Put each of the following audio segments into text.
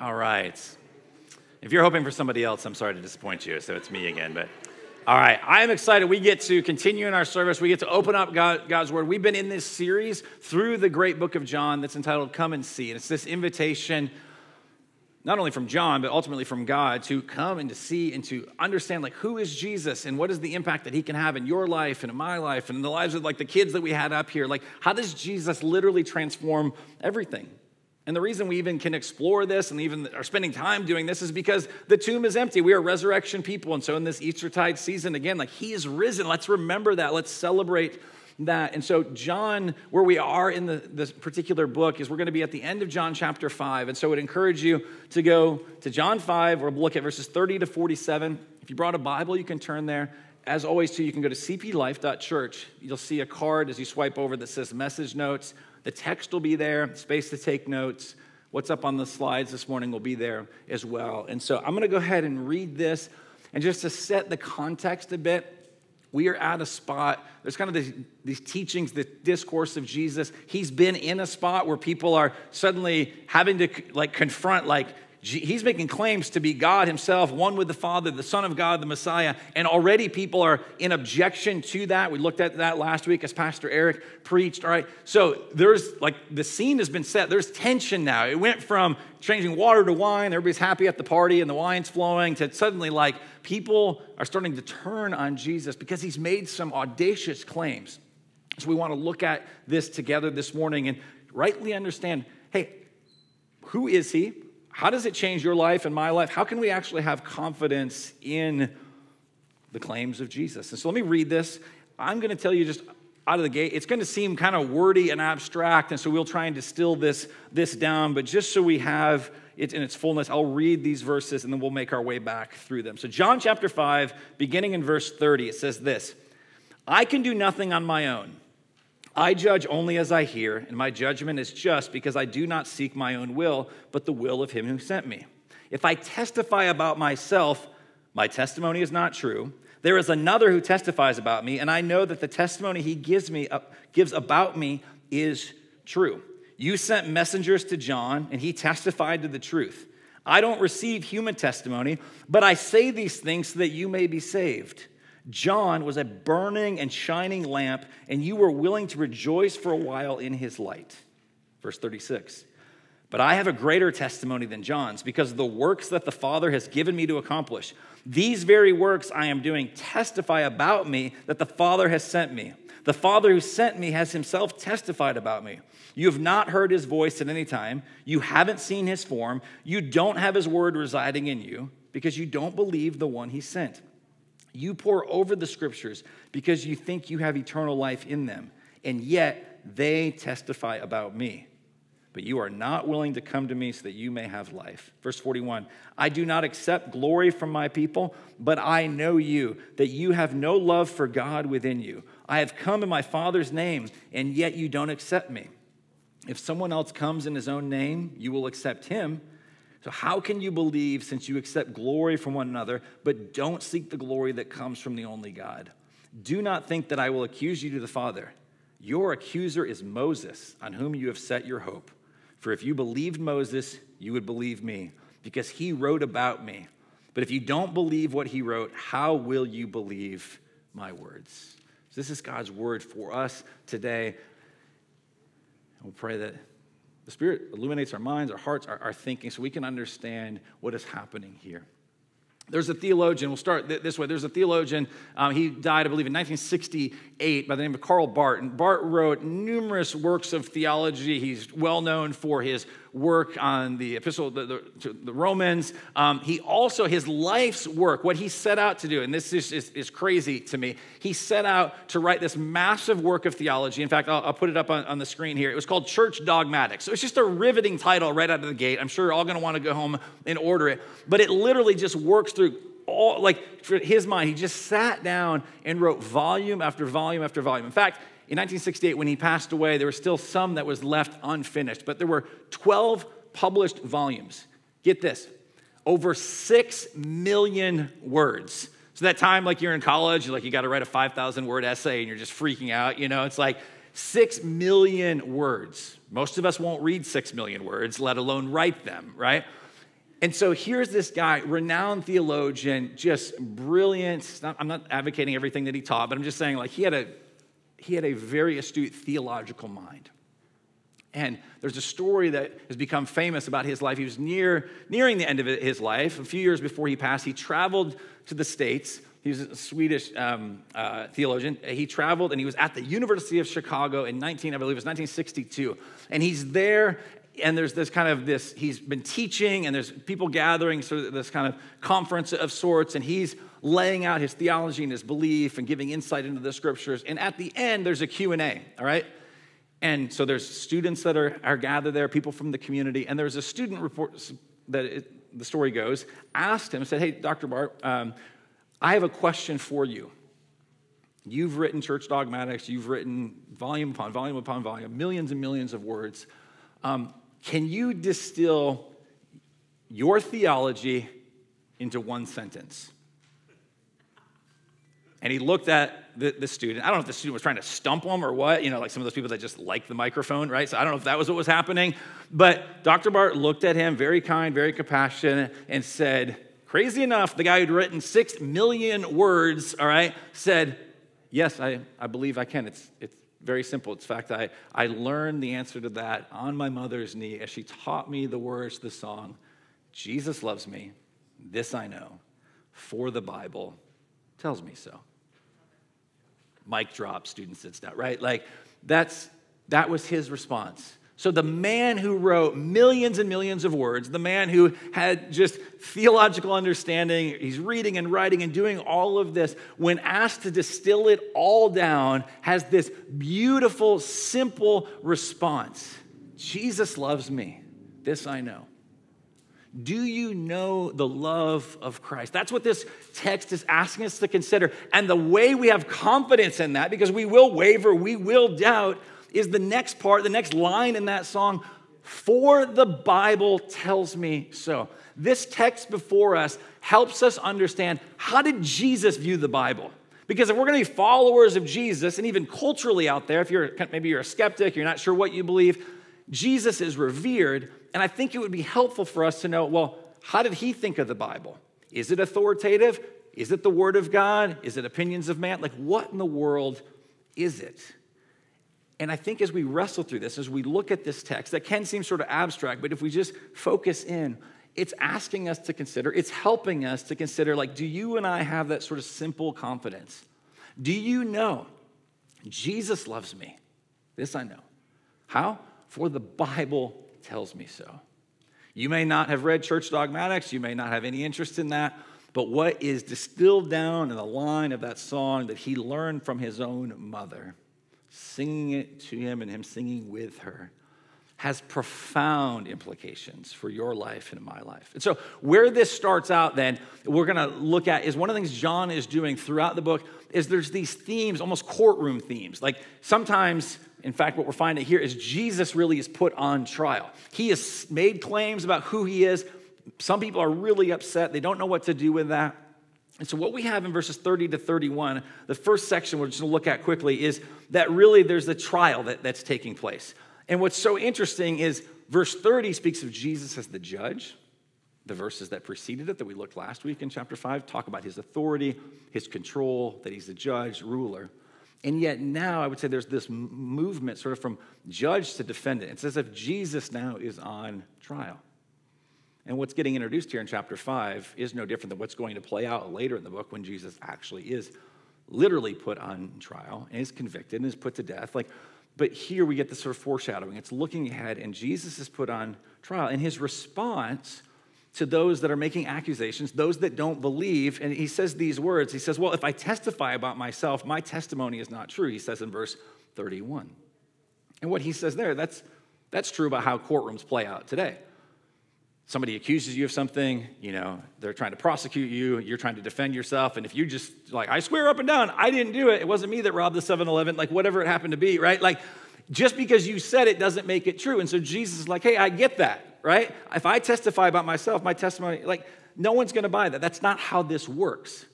All right. If you're hoping for somebody else, I'm sorry to disappoint you. So it's me again. But all right, I am excited. We get to continue in our service. We get to open up God, God's Word. We've been in this series through the great book of John that's entitled Come and See. And it's this invitation, not only from John, but ultimately from God to come and to see and to understand, like, who is Jesus and what is the impact that he can have in your life and in my life and in the lives of, like, the kids that we had up here. Like, how does Jesus literally transform everything? And the reason we even can explore this and even are spending time doing this is because the tomb is empty. We are resurrection people. And so in this Eastertide season, again, like he is risen. Let's remember that. Let's celebrate that. And so, John, where we are in the, this particular book, is we're going to be at the end of John chapter 5. And so, I would encourage you to go to John 5, or look at verses 30 to 47. If you brought a Bible, you can turn there. As always, too, you can go to cplife.church. You'll see a card as you swipe over that says message notes. The text will be there, space to take notes. What's up on the slides this morning will be there as well. And so I'm going to go ahead and read this. And just to set the context a bit, we are at a spot, there's kind of these, these teachings, the discourse of Jesus. He's been in a spot where people are suddenly having to like confront, like, he's making claims to be God himself, one with the Father, the Son of God, the Messiah, and already people are in objection to that. We looked at that last week as Pastor Eric preached, all right? So there's like the scene has been set. There's tension now. It went from changing water to wine, everybody's happy at the party and the wine's flowing, to suddenly like people are starting to turn on Jesus because he's made some audacious claims. So we want to look at this together this morning and rightly understand hey, who is he? How does it change your life and my life? How can we actually have confidence in the claims of Jesus? And so let me read this. I'm going to tell you just out of the gate. It's going to seem kind of wordy and abstract, and so we'll try and distill this, this down. But just so we have it in its fullness, I'll read these verses and then we'll make our way back through them. So, John chapter 5, beginning in verse 30, it says this I can do nothing on my own. I judge only as I hear, and my judgment is just because I do not seek my own will, but the will of him who sent me. If I testify about myself, my testimony is not true. There is another who testifies about me, and I know that the testimony he gives me uh, gives about me is true. You sent messengers to John, and he testified to the truth. I don't receive human testimony, but I say these things so that you may be saved. John was a burning and shining lamp, and you were willing to rejoice for a while in his light. Verse 36. But I have a greater testimony than John's because of the works that the Father has given me to accomplish. These very works I am doing testify about me that the Father has sent me. The Father who sent me has himself testified about me. You have not heard his voice at any time. You haven't seen his form. You don't have his word residing in you because you don't believe the one he sent. You pore over the scriptures because you think you have eternal life in them, and yet they testify about me. But you are not willing to come to me so that you may have life. Verse 41 I do not accept glory from my people, but I know you, that you have no love for God within you. I have come in my Father's name, and yet you don't accept me. If someone else comes in his own name, you will accept him. So, how can you believe since you accept glory from one another, but don't seek the glory that comes from the only God? Do not think that I will accuse you to the Father. Your accuser is Moses, on whom you have set your hope. For if you believed Moses, you would believe me, because he wrote about me. But if you don't believe what he wrote, how will you believe my words? So this is God's word for us today. We'll pray that the Spirit illuminates our minds, our hearts, our, our thinking, so we can understand what is happening here. There's a theologian, we'll start this way. There's a theologian, um, he died, I believe, in 1968 by the name of Karl Barth. And Barth wrote numerous works of theology. He's well known for his work on the epistle the, the, to the Romans. Um, he also, his life's work, what he set out to do, and this is, is, is, crazy to me, he set out to write this massive work of theology. In fact, I'll, I'll put it up on, on, the screen here. It was called Church Dogmatics. So it's just a riveting title right out of the gate. I'm sure you're all going to want to go home and order it. But it literally just works through all, like, for his mind, he just sat down and wrote volume after volume after volume. In fact, in 1968, when he passed away, there was still some that was left unfinished, but there were 12 published volumes. Get this over 6 million words. So that time, like you're in college, like you got to write a 5,000 word essay and you're just freaking out, you know, it's like 6 million words. Most of us won't read 6 million words, let alone write them, right? And so here's this guy, renowned theologian, just brilliant. I'm not advocating everything that he taught, but I'm just saying, like, he had a, he had a very astute theological mind. And there's a story that has become famous about his life. He was near, nearing the end of his life. A few years before he passed, he traveled to the States. He was a Swedish um, uh, theologian. He traveled and he was at the University of Chicago in 19, I believe it was 1962. And he's there and there's this kind of this he's been teaching and there's people gathering so this kind of conference of sorts and he's laying out his theology and his belief and giving insight into the scriptures. And at the end there's a q&a all right? And so there's students that are, are gathered there people from the community and there's a student report that it, the story goes asked him said hey dr barth um, i have a question for you. You've written church dogmatics you've written volume upon volume upon volume millions and millions of words. Um, can you distill your theology into one sentence? And he looked at the, the, student. I don't know if the student was trying to stump him or what, you know, like some of those people that just like the microphone, right? So I don't know if that was what was happening. But Dr. Barth looked at him, very kind, very compassionate, and said, Crazy enough, the guy who'd written six million words, all right, said, Yes, I, I believe I can. It's, it's very simple. In fact, I, I learned the answer to that on my mother's knee as she taught me the words to the song Jesus loves me, this I know, for the Bible tells me so. Mic drop, student sits down, right? Like that's that was his response. So, the man who wrote millions and millions of words, the man who had just theological understanding, he's reading and writing and doing all of this, when asked to distill it all down, has this beautiful, simple response Jesus loves me. This I know. Do you know the love of Christ? That's what this text is asking us to consider. And the way we have confidence in that, because we will waver, we will doubt, is the next part, the next line in that song, for the Bible tells me so. This text before us helps us understand how did Jesus view the Bible? Because if we're going to be followers of Jesus, and even culturally out there, if you're maybe you're a skeptic, you're not sure what you believe, Jesus is revered, and I think it would be helpful for us to know, well, how did he think of the Bible? Is it authoritative? Is it the word of God? Is it opinions of man? Like what in the world is it? And I think as we wrestle through this, as we look at this text, that can seem sort of abstract, but if we just focus in, it's asking us to consider, it's helping us to consider like, do you and I have that sort of simple confidence? Do you know Jesus loves me? This I know. How? For the Bible tells me so. You may not have read church dogmatics, you may not have any interest in that, but what is distilled down in the line of that song that he learned from his own mother singing it to him and him singing with her has profound implications for your life and my life. And so, where this starts out, then, we're gonna look at is one of the things John is doing throughout the book is there's these themes, almost courtroom themes. Like sometimes, in fact, what we're finding here is Jesus really is put on trial. He has made claims about who he is. Some people are really upset, they don't know what to do with that. And so, what we have in verses 30 to 31, the first section we're just gonna look at quickly, is that really there's a trial that, that's taking place. And what's so interesting is verse 30 speaks of Jesus as the judge. The verses that preceded it, that we looked last week in chapter 5, talk about his authority, his control, that he's the judge, ruler. And yet now I would say there's this movement sort of from judge to defendant. It's as if Jesus now is on trial. And what's getting introduced here in chapter 5 is no different than what's going to play out later in the book when Jesus actually is literally put on trial and is convicted and is put to death. Like, but here we get this sort of foreshadowing. It's looking ahead, and Jesus is put on trial. And his response to those that are making accusations, those that don't believe, and he says these words He says, Well, if I testify about myself, my testimony is not true, he says in verse 31. And what he says there, that's, that's true about how courtrooms play out today somebody accuses you of something, you know, they're trying to prosecute you, you're trying to defend yourself, and if you just like, I swear up and down, I didn't do it, it wasn't me that robbed the 7 Eleven, like whatever it happened to be, right? Like, just because you said it doesn't make it true. And so Jesus is like, hey, I get that, right? If I testify about myself, my testimony, like, no one's gonna buy that. That's not how this works.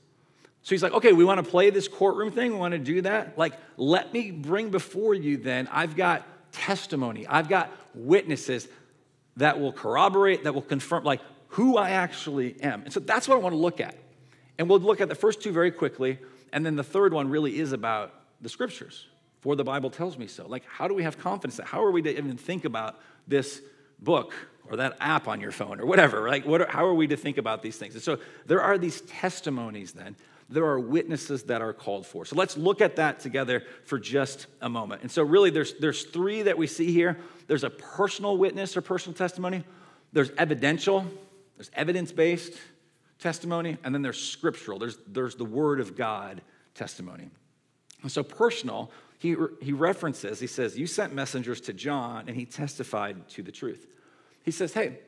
So he's like, okay, we wanna play this courtroom thing, we wanna do that. Like, let me bring before you then, I've got testimony, I've got witnesses that will corroborate, that will confirm, like, who I actually am. And so that's what I want to look at. And we'll look at the first two very quickly. And then the third one really is about the scriptures, for the Bible tells me so. Like, how do we have confidence that? How are we to even think about this book or that app on your phone or whatever? Like, what are, how are we to think about these things? And so there are these testimonies then. There are witnesses that are called for. So let's look at that together for just a moment. And so, really, there's, there's three that we see here there's a personal witness or personal testimony, there's evidential, there's evidence based testimony, and then there's scriptural. There's, there's the Word of God testimony. And so, personal, he, he references, he says, You sent messengers to John, and he testified to the truth. He says, Hey,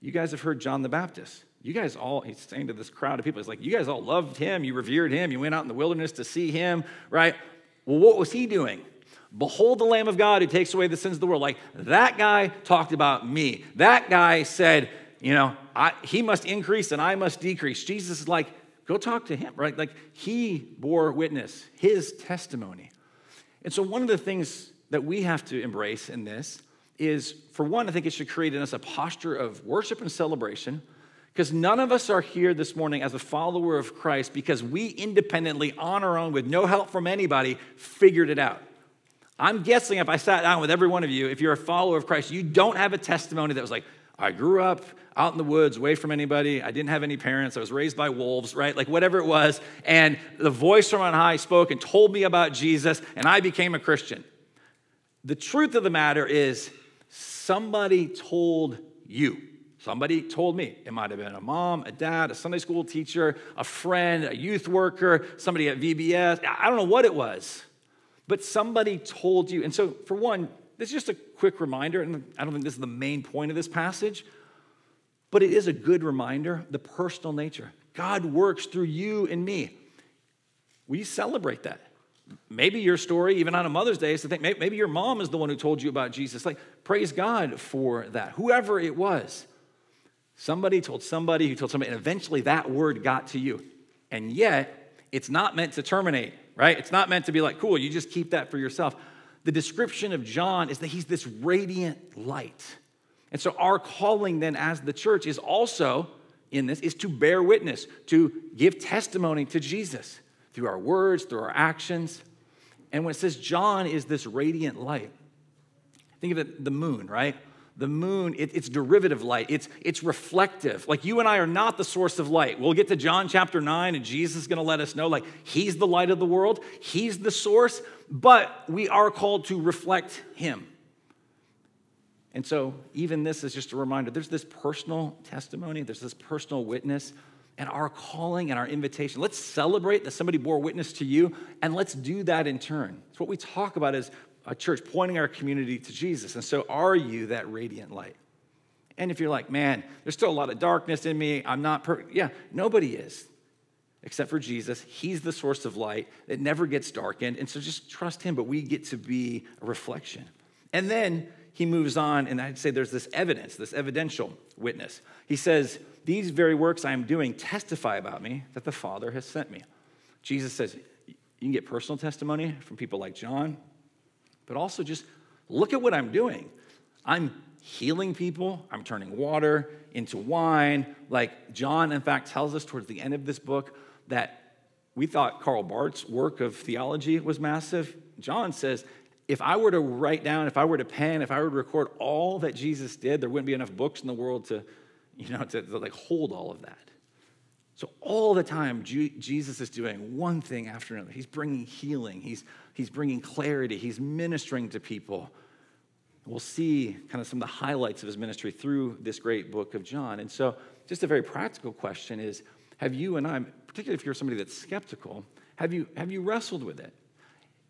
you guys have heard John the Baptist. You guys all, he's saying to this crowd of people, he's like, You guys all loved him. You revered him. You went out in the wilderness to see him, right? Well, what was he doing? Behold the Lamb of God who takes away the sins of the world. Like that guy talked about me. That guy said, you know, I, he must increase and I must decrease. Jesus is like, go talk to him, right? Like he bore witness, his testimony. And so, one of the things that we have to embrace in this is, for one, I think it should create in us a posture of worship and celebration. Because none of us are here this morning as a follower of Christ because we independently, on our own, with no help from anybody, figured it out. I'm guessing if I sat down with every one of you, if you're a follower of Christ, you don't have a testimony that was like, I grew up out in the woods, away from anybody. I didn't have any parents. I was raised by wolves, right? Like whatever it was. And the voice from on high spoke and told me about Jesus, and I became a Christian. The truth of the matter is, somebody told you. Somebody told me. It might have been a mom, a dad, a Sunday school teacher, a friend, a youth worker, somebody at VBS. I don't know what it was, but somebody told you. And so, for one, this is just a quick reminder, and I don't think this is the main point of this passage, but it is a good reminder the personal nature. God works through you and me. We celebrate that. Maybe your story, even on a Mother's Day, is to think maybe your mom is the one who told you about Jesus. Like, praise God for that. Whoever it was, somebody told somebody who told somebody, and eventually that word got to you. And yet, it's not meant to terminate, right? It's not meant to be like, cool, you just keep that for yourself. The description of John is that he's this radiant light. And so, our calling then as the church is also in this is to bear witness, to give testimony to Jesus through our words, through our actions. And when it says John is this radiant light, think of it the moon, right? The moon, it, it's derivative light, it's, it's reflective. Like you and I are not the source of light. We'll get to John chapter 9, and Jesus is going to let us know, like, he's the light of the world, he's the source, but we are called to reflect him. And so, even this is just a reminder there's this personal testimony, there's this personal witness and our calling and our invitation. Let's celebrate that somebody bore witness to you, and let's do that in turn. It's what we talk about as a church, pointing our community to Jesus. And so, are you that radiant light? And if you're like, man, there's still a lot of darkness in me, I'm not perfect. Yeah, nobody is except for Jesus. He's the source of light that never gets darkened. And so just trust him, but we get to be a reflection. And then he moves on, and I'd say there's this evidence, this evidential witness. He says, these very works I am doing testify about me that the Father has sent me. Jesus says, You can get personal testimony from people like John, but also just look at what I'm doing. I'm healing people, I'm turning water into wine. Like John, in fact, tells us towards the end of this book that we thought Karl Barth's work of theology was massive. John says, if I were to write down, if I were to pen, if I were to record all that Jesus did, there wouldn't be enough books in the world to you know, to, to like hold all of that. So all the time, Jesus is doing one thing after another. He's bringing healing. He's, he's bringing clarity. He's ministering to people. We'll see kind of some of the highlights of his ministry through this great book of John. And so just a very practical question is, have you and I, particularly if you're somebody that's skeptical, have you, have you wrestled with it?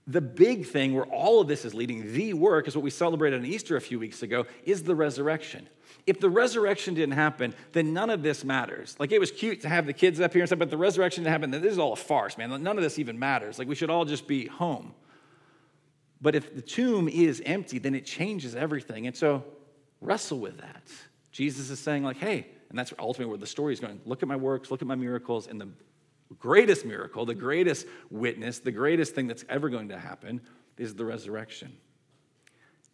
The big thing where all of this is leading, the work, is what we celebrated on Easter a few weeks ago, is the resurrection. If the resurrection didn't happen, then none of this matters. Like it was cute to have the kids up here and stuff, but the resurrection didn't happen, then this is all a farce, man. None of this even matters. Like we should all just be home. But if the tomb is empty, then it changes everything. And so wrestle with that. Jesus is saying, like, hey, and that's ultimately where the story is going. Look at my works, look at my miracles, and the greatest miracle, the greatest witness, the greatest thing that's ever going to happen is the resurrection.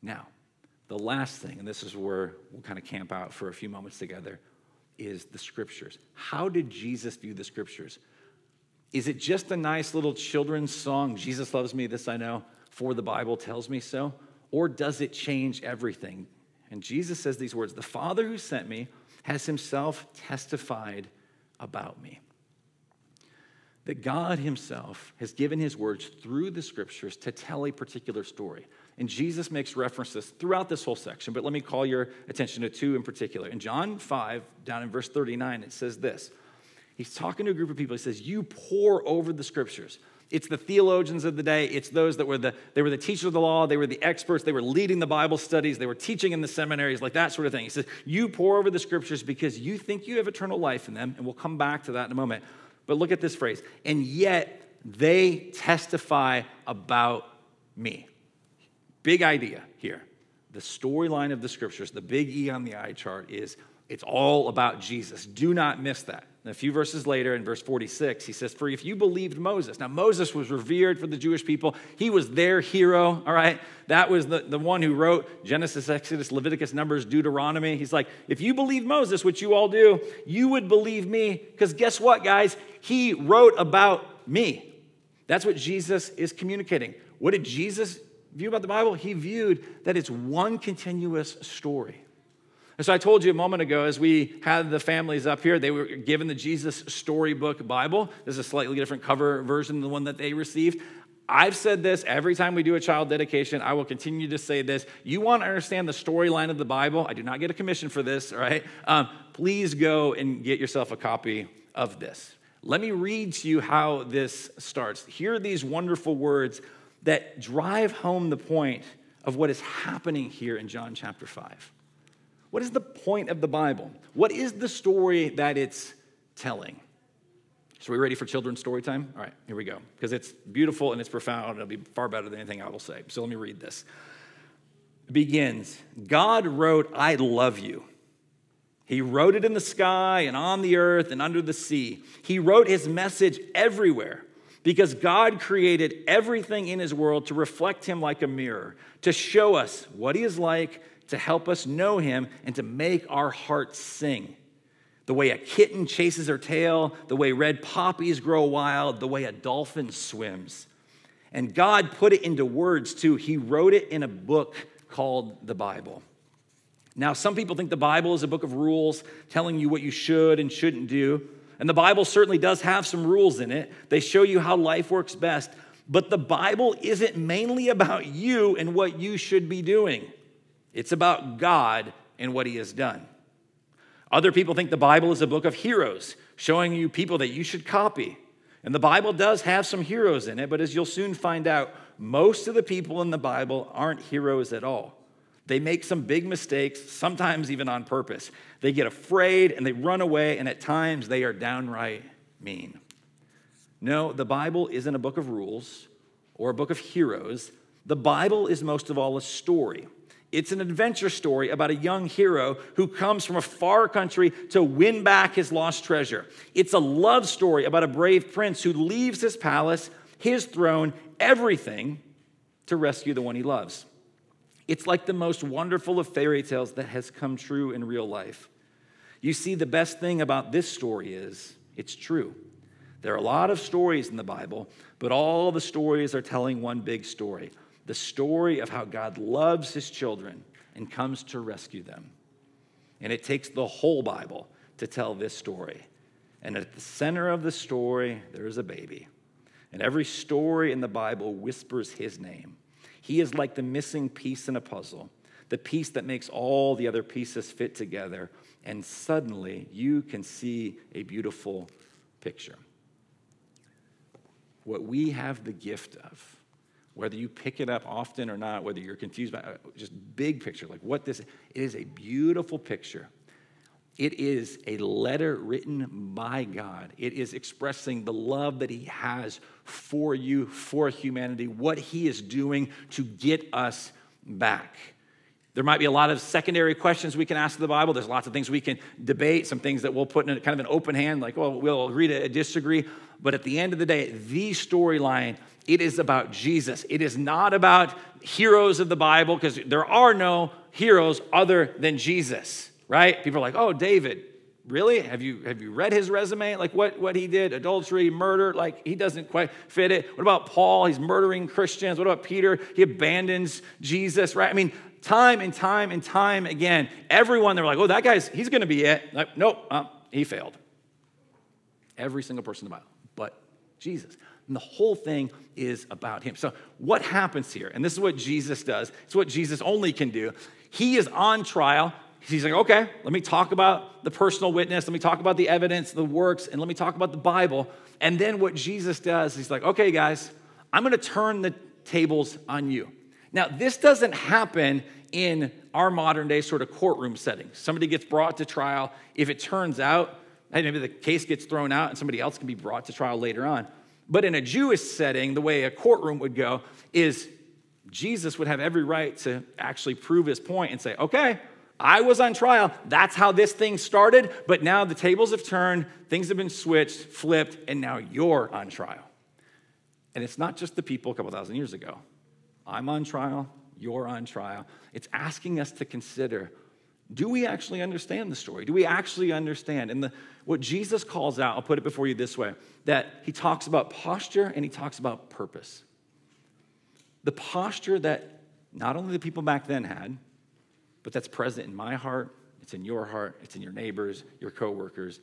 Now, the last thing, and this is where we'll kind of camp out for a few moments together, is the scriptures. How did Jesus view the scriptures? Is it just a nice little children's song, Jesus loves me, this I know, for the Bible tells me so? Or does it change everything? And Jesus says these words The Father who sent me has himself testified about me. That God himself has given his words through the scriptures to tell a particular story. And Jesus makes references throughout this whole section, but let me call your attention to two in particular. In John 5, down in verse 39, it says this He's talking to a group of people. He says, You pour over the scriptures. It's the theologians of the day. It's those that were the, they were the teachers of the law. They were the experts. They were leading the Bible studies. They were teaching in the seminaries, like that sort of thing. He says, You pour over the scriptures because you think you have eternal life in them. And we'll come back to that in a moment. But look at this phrase. And yet they testify about me. Big idea here. The storyline of the scriptures, the big E on the eye chart is it's all about Jesus. Do not miss that. And a few verses later, in verse 46, he says, For if you believed Moses, now Moses was revered for the Jewish people. He was their hero, all right? That was the, the one who wrote Genesis, Exodus, Leviticus, Numbers, Deuteronomy. He's like, If you believe Moses, which you all do, you would believe me. Because guess what, guys? He wrote about me. That's what Jesus is communicating. What did Jesus view about the Bible? He viewed that it's one continuous story. And so I told you a moment ago, as we had the families up here, they were given the Jesus Storybook Bible. This is a slightly different cover version than the one that they received. I've said this every time we do a child dedication. I will continue to say this. You want to understand the storyline of the Bible? I do not get a commission for this, all right? Um, please go and get yourself a copy of this. Let me read to you how this starts. Here are these wonderful words that drive home the point of what is happening here in John chapter 5. What is the point of the Bible? What is the story that it's telling? So, are we ready for children's story time? All right, here we go. Because it's beautiful and it's profound. It'll be far better than anything I will say. So, let me read this. It begins God wrote, I love you. He wrote it in the sky and on the earth and under the sea. He wrote his message everywhere because God created everything in his world to reflect him like a mirror, to show us what he is like to help us know him and to make our hearts sing. The way a kitten chases her tail, the way red poppies grow wild, the way a dolphin swims. And God put it into words too. He wrote it in a book called the Bible. Now, some people think the Bible is a book of rules telling you what you should and shouldn't do. And the Bible certainly does have some rules in it. They show you how life works best. But the Bible isn't mainly about you and what you should be doing. It's about God and what He has done. Other people think the Bible is a book of heroes, showing you people that you should copy. And the Bible does have some heroes in it, but as you'll soon find out, most of the people in the Bible aren't heroes at all. They make some big mistakes, sometimes even on purpose. They get afraid and they run away, and at times they are downright mean. No, the Bible isn't a book of rules or a book of heroes. The Bible is most of all a story. It's an adventure story about a young hero who comes from a far country to win back his lost treasure. It's a love story about a brave prince who leaves his palace, his throne, everything to rescue the one he loves. It's like the most wonderful of fairy tales that has come true in real life. You see, the best thing about this story is it's true. There are a lot of stories in the Bible, but all the stories are telling one big story the story of how God loves his children and comes to rescue them. And it takes the whole Bible to tell this story. And at the center of the story, there is a baby. And every story in the Bible whispers his name. He is like the missing piece in a puzzle, the piece that makes all the other pieces fit together. And suddenly you can see a beautiful picture. What we have the gift of whether you pick it up often or not, whether you're confused by uh, just big picture, like what this, it is a beautiful picture. It is a letter written by God. It is expressing the love that He has for you, for humanity, what He is doing to get us back. There might be a lot of secondary questions we can ask the Bible. There's lots of things we can debate, some things that we'll put in kind of an open hand, like, well, we'll agree to disagree. But at the end of the day, the storyline, it is about Jesus. It is not about heroes of the Bible, because there are no heroes other than Jesus, right? People are like, oh, David. really? Have you, have you read his resume? Like what, what he did? Adultery, murder, like he doesn't quite fit it. What about Paul? He's murdering Christians. What about Peter? He abandons Jesus, right? I mean, time and time and time again, everyone, they're like, oh, that guy's, he's to be it. Like, nope, uh, he failed. Every single person in the Bible, but Jesus. And the whole thing is about him. So, what happens here? And this is what Jesus does. It's what Jesus only can do. He is on trial. He's like, okay, let me talk about the personal witness. Let me talk about the evidence, the works, and let me talk about the Bible. And then what Jesus does, he's like, okay, guys, I'm going to turn the tables on you. Now, this doesn't happen in our modern day sort of courtroom setting. Somebody gets brought to trial. If it turns out, hey, maybe the case gets thrown out and somebody else can be brought to trial later on. But in a Jewish setting, the way a courtroom would go is Jesus would have every right to actually prove his point and say, okay, I was on trial. That's how this thing started. But now the tables have turned, things have been switched, flipped, and now you're on trial. And it's not just the people a couple thousand years ago. I'm on trial, you're on trial. It's asking us to consider do we actually understand the story? Do we actually understand? And the, what Jesus calls out, I'll put it before you this way that he talks about posture and he talks about purpose. The posture that not only the people back then had, but that's present in my heart, it's in your heart, it's in your neighbors, your coworkers.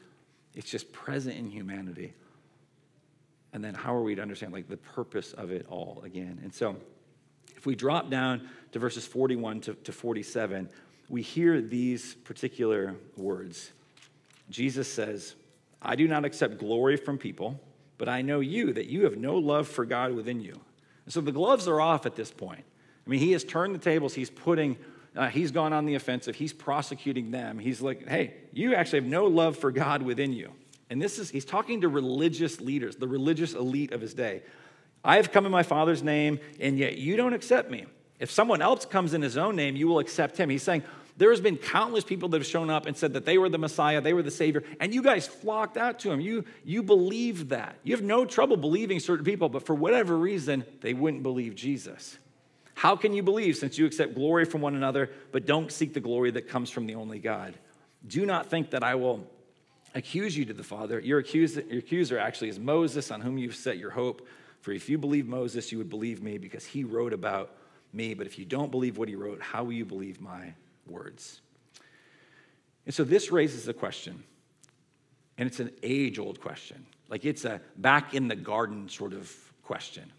It's just present in humanity. And then how are we to understand like the purpose of it all again? And so if we drop down to verses 41 to, to 47, we hear these particular words. Jesus says, I do not accept glory from people, but I know you, that you have no love for God within you. And so the gloves are off at this point. I mean, he has turned the tables, he's putting uh, he's gone on the offensive. He's prosecuting them. He's like, hey, you actually have no love for God within you. And this is, he's talking to religious leaders, the religious elite of his day. I have come in my Father's name, and yet you don't accept me. If someone else comes in his own name, you will accept him. He's saying, there has been countless people that have shown up and said that they were the Messiah, they were the Savior, and you guys flocked out to him. You, you believe that. You have no trouble believing certain people, but for whatever reason, they wouldn't believe Jesus. How can you believe since you accept glory from one another, but don't seek the glory that comes from the only God? Do not think that I will accuse you to the Father. Your accuser, your accuser actually is Moses, on whom you've set your hope. For if you believe Moses, you would believe me because he wrote about me. But if you don't believe what he wrote, how will you believe my words? And so this raises a question, and it's an age old question. Like it's a back in the garden sort of question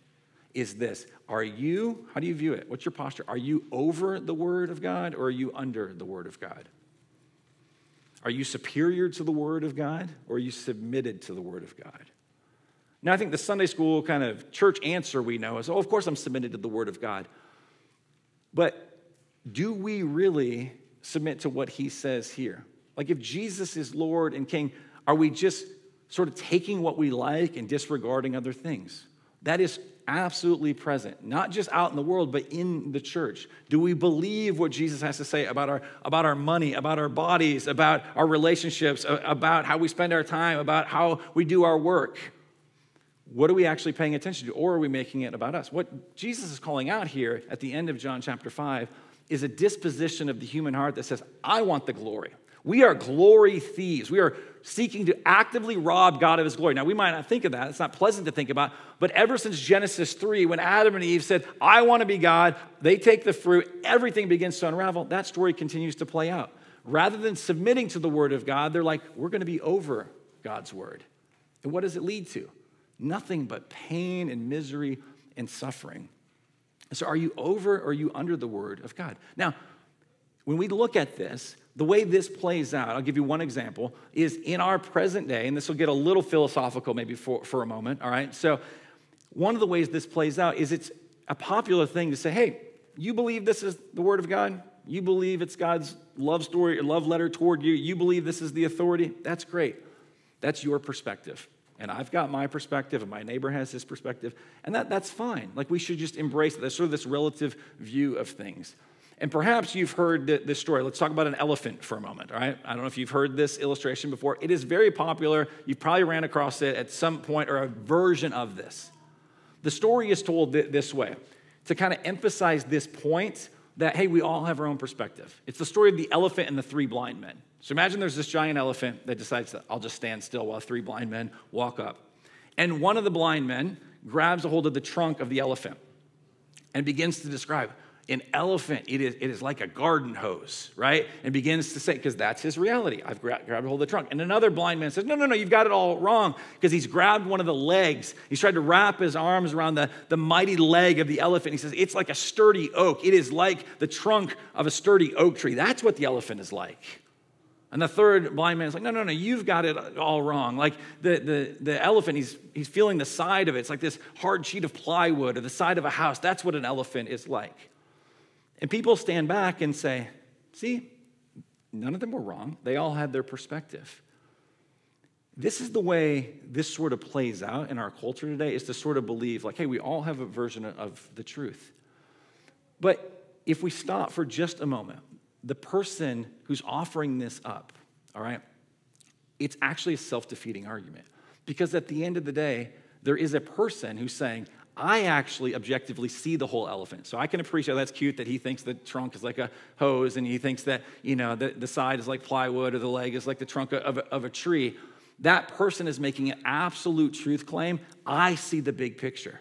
is this Are you, how do you view it? What's your posture? Are you over the Word of God or are you under the Word of God? Are you superior to the Word of God or are you submitted to the Word of God? Now, I think the Sunday school kind of church answer we know is, oh, of course I'm submitted to the Word of God. But do we really submit to what he says here? Like, if Jesus is Lord and King, are we just sort of taking what we like and disregarding other things? That is absolutely present, not just out in the world, but in the church? Do we believe what Jesus has to say about our, about our money, about our bodies, about our relationships, about how we spend our time, about how we do our work? What are we actually paying attention to? Or are we making it about us? What Jesus is calling out here at the end of John chapter 5 is a disposition of the human heart that says, I want the glory. We are glory thieves. We are seeking to actively rob God of his glory. Now, we might not think of that. It's not pleasant to think about. But ever since Genesis 3, when Adam and Eve said, I want to be God, they take the fruit, everything begins to unravel. That story continues to play out. Rather than submitting to the word of God, they're like, we're going to be over God's word. And what does it lead to? Nothing but pain and misery and suffering. So, are you over or are you under the word of God? Now, when we look at this, the way this plays out, I'll give you one example, is in our present day, and this will get a little philosophical maybe for, for a moment, all right? So, one of the ways this plays out is it's a popular thing to say, hey, you believe this is the Word of God? You believe it's God's love story, love letter toward you? You believe this is the authority? That's great. That's your perspective. And I've got my perspective, and my neighbor has his perspective, and that, that's fine. Like, we should just embrace. There's sort of this relative view of things. And perhaps you've heard this story. Let's talk about an elephant for a moment, all right? I don't know if you've heard this illustration before. It is very popular. You probably ran across it at some point or a version of this. The story is told this way to kind of emphasize this point that, hey, we all have our own perspective. It's the story of the elephant and the three blind men. So imagine there's this giant elephant that decides that I'll just stand still while three blind men walk up. And one of the blind men grabs a hold of the trunk of the elephant and begins to describe an elephant, it is, it is like a garden hose, right? And begins to say, because that's his reality. I've gra- grabbed hold of the trunk. And another blind man says, No, no, no, you've got it all wrong, because he's grabbed one of the legs. He's tried to wrap his arms around the, the mighty leg of the elephant. He says, It's like a sturdy oak. It is like the trunk of a sturdy oak tree. That's what the elephant is like. And the third blind man is like, no, no, no, you've got it all wrong. Like the, the, the elephant, he's, he's feeling the side of it. It's like this hard sheet of plywood or the side of a house. That's what an elephant is like. And people stand back and say, see, none of them were wrong. They all had their perspective. This is the way this sort of plays out in our culture today is to sort of believe, like, hey, we all have a version of the truth. But if we stop for just a moment, the person who's offering this up, all right, it's actually a self defeating argument. Because at the end of the day, there is a person who's saying, I actually objectively see the whole elephant. So I can appreciate oh, that's cute that he thinks the trunk is like a hose and he thinks that, you know, the, the side is like plywood or the leg is like the trunk of a, of a tree. That person is making an absolute truth claim. I see the big picture.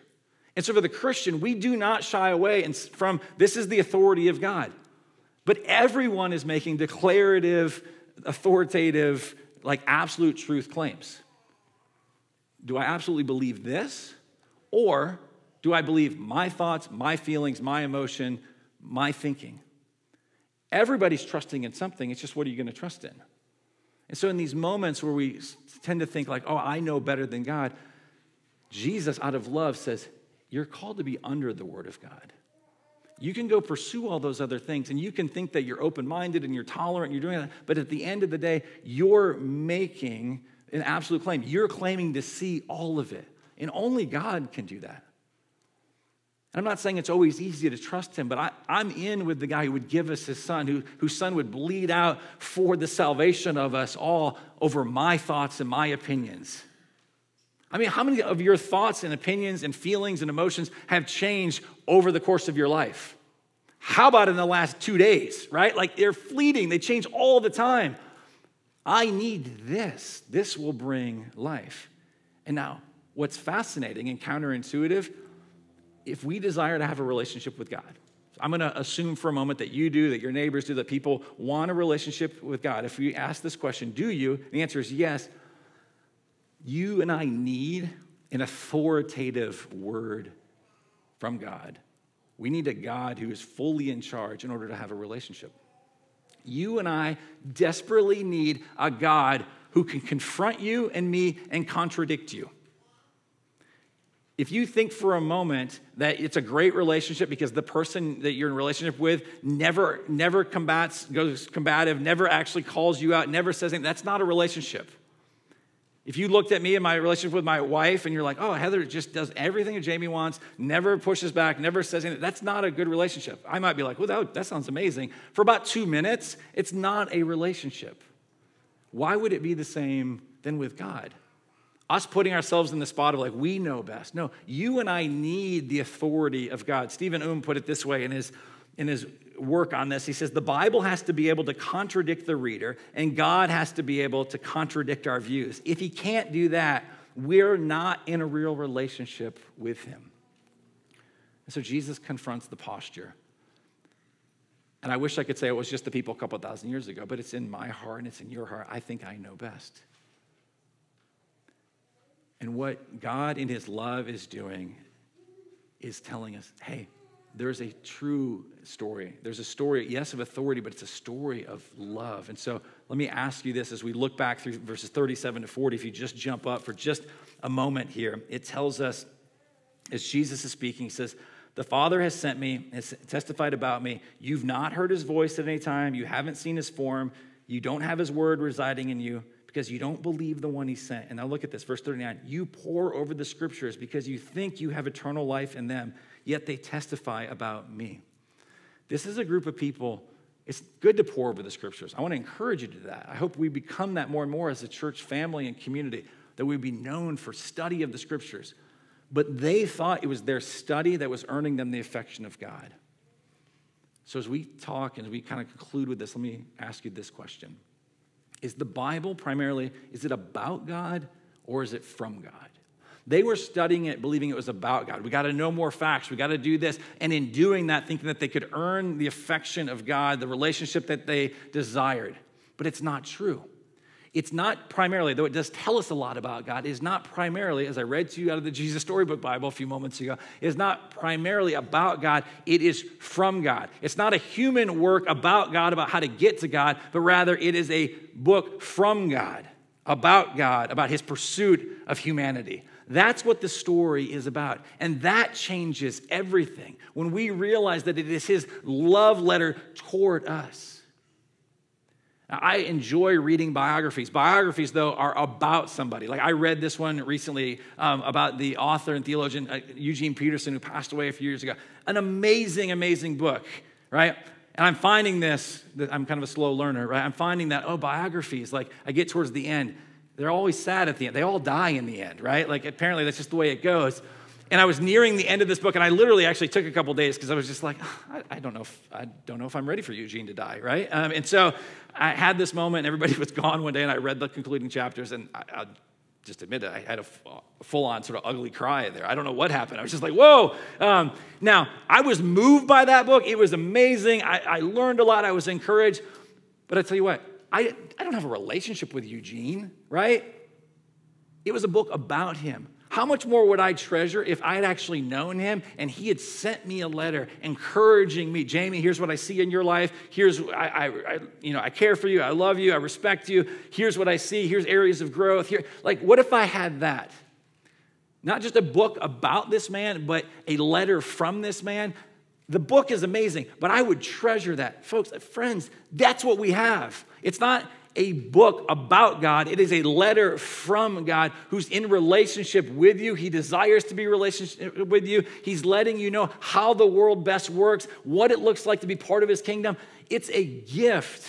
And so for the Christian, we do not shy away from this is the authority of God. But everyone is making declarative, authoritative, like absolute truth claims. Do I absolutely believe this? Or do I believe my thoughts, my feelings, my emotion, my thinking? Everybody's trusting in something. It's just what are you going to trust in? And so, in these moments where we tend to think, like, oh, I know better than God, Jesus, out of love, says, You're called to be under the Word of God. You can go pursue all those other things and you can think that you're open minded and you're tolerant, and you're doing that. But at the end of the day, you're making an absolute claim. You're claiming to see all of it. And only God can do that. And I'm not saying it's always easy to trust him, but I, am in with the guy who would give us his son, who, whose son would bleed out for the salvation of us all over my thoughts and my opinions. I mean, how many of your thoughts and opinions and feelings and emotions have changed over the course of your life? How about in the last two days, right? Like they're fleeting, they change all the time. I need this. This will bring life. And now, what's fascinating and counterintuitive, if we desire to have a relationship with God, I'm going to assume for a moment that you do, that your neighbors do, that people want a relationship with God. If we ask this question, do you? The answer is yes. You and I need an authoritative word from God. We need a God who is fully in charge in order to have a relationship. You and I desperately need a God who can confront you and me and contradict you if you think for a moment that it's a great relationship because the person that you're in relationship with never never combats goes combative never actually calls you out never says anything that's not a relationship. If you looked at me and my relationship with my wife and you're like oh heather just does everything that jamie wants never pushes back never says anything that's not a good relationship. I might be like well that, that sounds amazing. For about two minutes it's not a relationship. Why would it be the same then with god us putting ourselves in the spot of like we know best. No, you and I need the authority of God. Stephen Oom put it this way in his in his work on this. He says the Bible has to be able to contradict the reader and God has to be able to contradict our views. If he can't do that, we're not in a real relationship with him. And so Jesus confronts the posture. And I wish I could say it was just the people a couple thousand years ago, but it's in my heart and it's in your heart. I think I know best. And what God in His love is doing is telling us hey, there's a true story. There's a story, yes, of authority, but it's a story of love. And so let me ask you this as we look back through verses 37 to 40, if you just jump up for just a moment here, it tells us, as Jesus is speaking, he says, the Father has sent me, has testified about me. You've not heard his voice at any time. You haven't seen his form. You don't have his word residing in you because you don't believe the one he sent. And now look at this, verse 39. You pore over the scriptures because you think you have eternal life in them, yet they testify about me. This is a group of people. It's good to pore over the scriptures. I want to encourage you to do that. I hope we become that more and more as a church family and community, that we be known for study of the scriptures. But they thought it was their study that was earning them the affection of God. So as we talk and we kind of conclude with this, let me ask you this question Is the Bible primarily, is it about God or is it from God? They were studying it, believing it was about God. We got to know more facts. We got to do this. And in doing that, thinking that they could earn the affection of God, the relationship that they desired. But it's not true. It's not primarily, though it does tell us a lot about God, is not primarily, as I read to you out of the Jesus Storybook Bible a few moments ago, is not primarily about God. It is from God. It's not a human work about God, about how to get to God, but rather it is a book from God, about God, about his pursuit of humanity. That's what the story is about. And that changes everything when we realize that it is his love letter toward us. I enjoy reading biographies. Biographies, though, are about somebody. Like I read this one recently um, about the author and theologian uh, Eugene Peterson, who passed away a few years ago. An amazing, amazing book, right? And I'm finding this, I'm kind of a slow learner, right? I'm finding that, oh, biographies, like I get towards the end, they're always sad at the end. They all die in the end, right? Like apparently that's just the way it goes. And I was nearing the end of this book, and I literally actually took a couple days because I was just like, I, I, don't know if I don't know if I'm ready for Eugene to die, right? Um, and so I had this moment, and everybody was gone one day, and I read the concluding chapters, and I, I just admit it, I had a full on sort of ugly cry there. I don't know what happened. I was just like, whoa. Um, now, I was moved by that book. It was amazing. I, I learned a lot. I was encouraged. But I tell you what, I, I don't have a relationship with Eugene, right? It was a book about him. How much more would I treasure if I had actually known him and he had sent me a letter encouraging me, Jamie, here's what I see in your life. Here's, I, I, I, you know, I care for you. I love you. I respect you. Here's what I see. Here's areas of growth. Here, like, what if I had that? Not just a book about this man, but a letter from this man. The book is amazing, but I would treasure that. Folks, friends, that's what we have. It's not a book about God. It is a letter from God who's in relationship with you. He desires to be relationship with you. He's letting you know how the world best works, what it looks like to be part of his kingdom. It's a gift.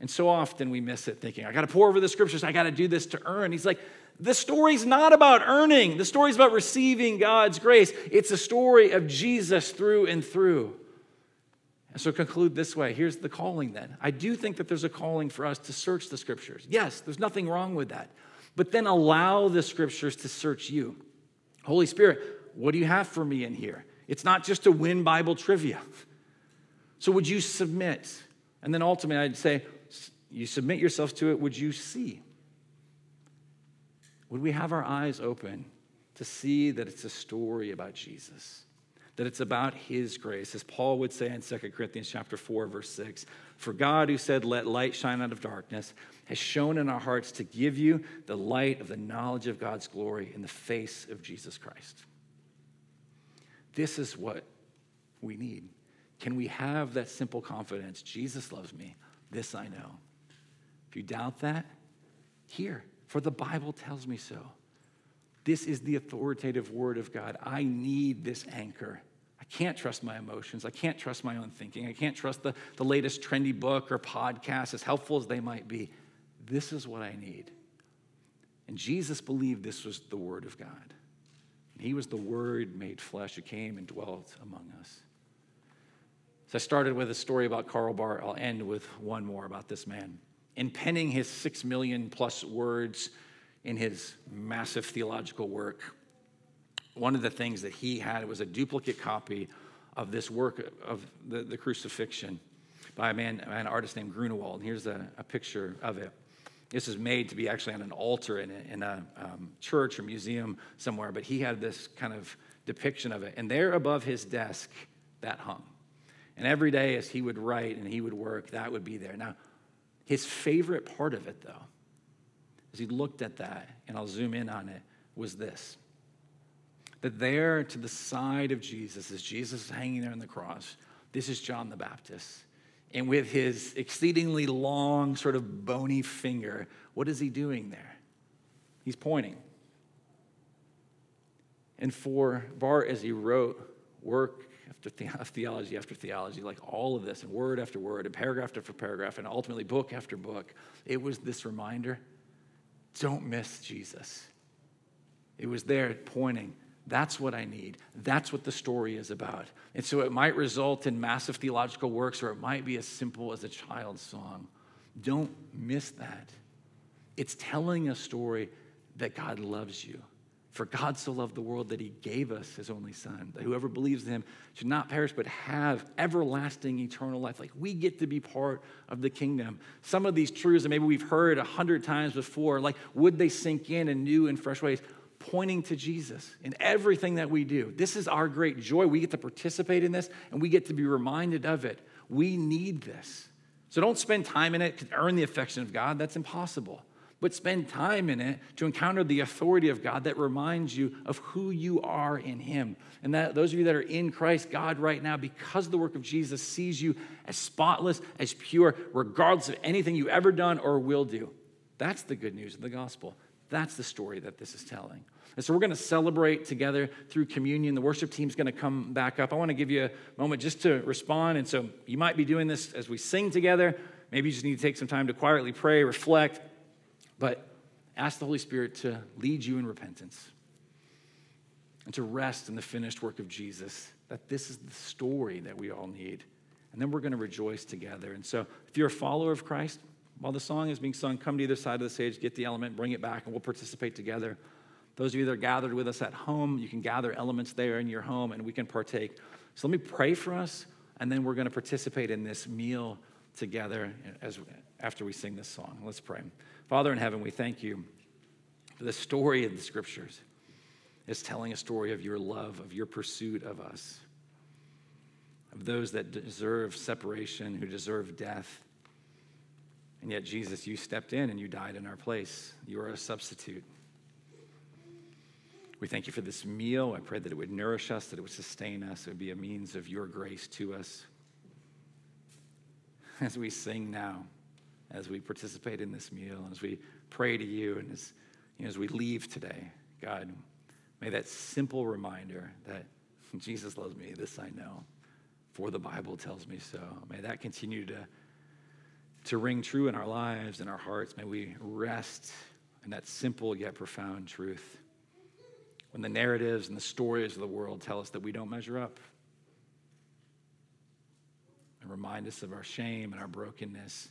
And so often we miss it thinking, I got to pore over the scriptures. I got to do this to earn. He's like, the story's not about earning. The story's about receiving God's grace. It's a story of Jesus through and through. And so conclude this way here's the calling then. I do think that there's a calling for us to search the scriptures. Yes, there's nothing wrong with that. But then allow the scriptures to search you. Holy Spirit, what do you have for me in here? It's not just to win Bible trivia. So would you submit? And then ultimately, I'd say, you submit yourselves to it, would you see? Would we have our eyes open to see that it's a story about Jesus? That it's about his grace. As Paul would say in 2 Corinthians chapter 4, verse 6, for God who said, Let light shine out of darkness, has shone in our hearts to give you the light of the knowledge of God's glory in the face of Jesus Christ. This is what we need. Can we have that simple confidence? Jesus loves me. This I know. If you doubt that, here, for the Bible tells me so. This is the authoritative word of God. I need this anchor. I can't trust my emotions. I can't trust my own thinking. I can't trust the, the latest trendy book or podcast, as helpful as they might be. This is what I need. And Jesus believed this was the word of God. And he was the word made flesh who came and dwelt among us. So I started with a story about Karl Barth. I'll end with one more about this man. In penning his six million plus words, in his massive theological work, one of the things that he had was a duplicate copy of this work of the, the crucifixion by a man, an artist named Grunewald. And here's a, a, picture of it. This is made to be actually on an altar in a, in a um, church or museum somewhere, but he had this kind of depiction of it. And there above his desk, that hung. And every day as he would write and he would work, that would be there. Now, his favorite part of it, though, as he looked at that, and I'll zoom in on it, was this that there to the side of Jesus, as Jesus is hanging there on the cross, this is John the Baptist. And with his exceedingly long, sort of bony finger, what is he doing there? He's pointing. And for Barth, as he wrote work after the- theology after theology, like all of this, and word after word, and paragraph after paragraph, and ultimately book after book, it was this reminder don't miss Jesus. It was there pointing. That's what I need. That's what the story is about. And so it might result in massive theological works, or it might be as simple as a child's song. Don't miss that. It's telling a story that God loves you. For God so loved the world that he gave us his only son, that whoever believes in him should not perish but have everlasting eternal life. Like we get to be part of the kingdom. Some of these truths that maybe we've heard a hundred times before, like would they sink in in new and fresh ways, pointing to Jesus in everything that we do. This is our great joy. We get to participate in this and we get to be reminded of it. We need this. So don't spend time in it to earn the affection of God. That's impossible but spend time in it to encounter the authority of God that reminds you of who you are in Him. And that those of you that are in Christ, God right now, because the work of Jesus sees you as spotless, as pure, regardless of anything you've ever done or will do. That's the good news of the gospel. That's the story that this is telling. And so we're going to celebrate together through communion. The worship team's going to come back up. I want to give you a moment just to respond. And so you might be doing this as we sing together. Maybe you just need to take some time to quietly pray, reflect, but ask the Holy Spirit to lead you in repentance and to rest in the finished work of Jesus, that this is the story that we all need. And then we're going to rejoice together. And so, if you're a follower of Christ, while the song is being sung, come to either side of the stage, get the element, bring it back, and we'll participate together. Those of you that are gathered with us at home, you can gather elements there in your home and we can partake. So let me pray for us, and then we're going to participate in this meal together as, after we sing this song. Let's pray. Father in heaven, we thank you for the story of the scriptures. It's telling a story of your love, of your pursuit of us, of those that deserve separation, who deserve death. And yet, Jesus, you stepped in and you died in our place. You are a substitute. We thank you for this meal. I pray that it would nourish us, that it would sustain us, it would be a means of your grace to us. As we sing now, as we participate in this meal, and as we pray to you, and as, you know, as we leave today, God, may that simple reminder that Jesus loves me, this I know, for the Bible tells me so. May that continue to, to ring true in our lives and our hearts. May we rest in that simple yet profound truth. When the narratives and the stories of the world tell us that we don't measure up, and remind us of our shame and our brokenness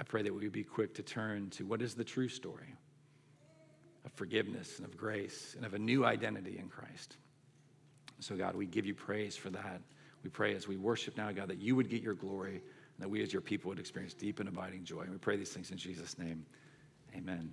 I pray that we would be quick to turn to what is the true story of forgiveness and of grace and of a new identity in Christ. So, God, we give you praise for that. We pray as we worship now, God, that you would get your glory and that we as your people would experience deep and abiding joy. And we pray these things in Jesus' name. Amen.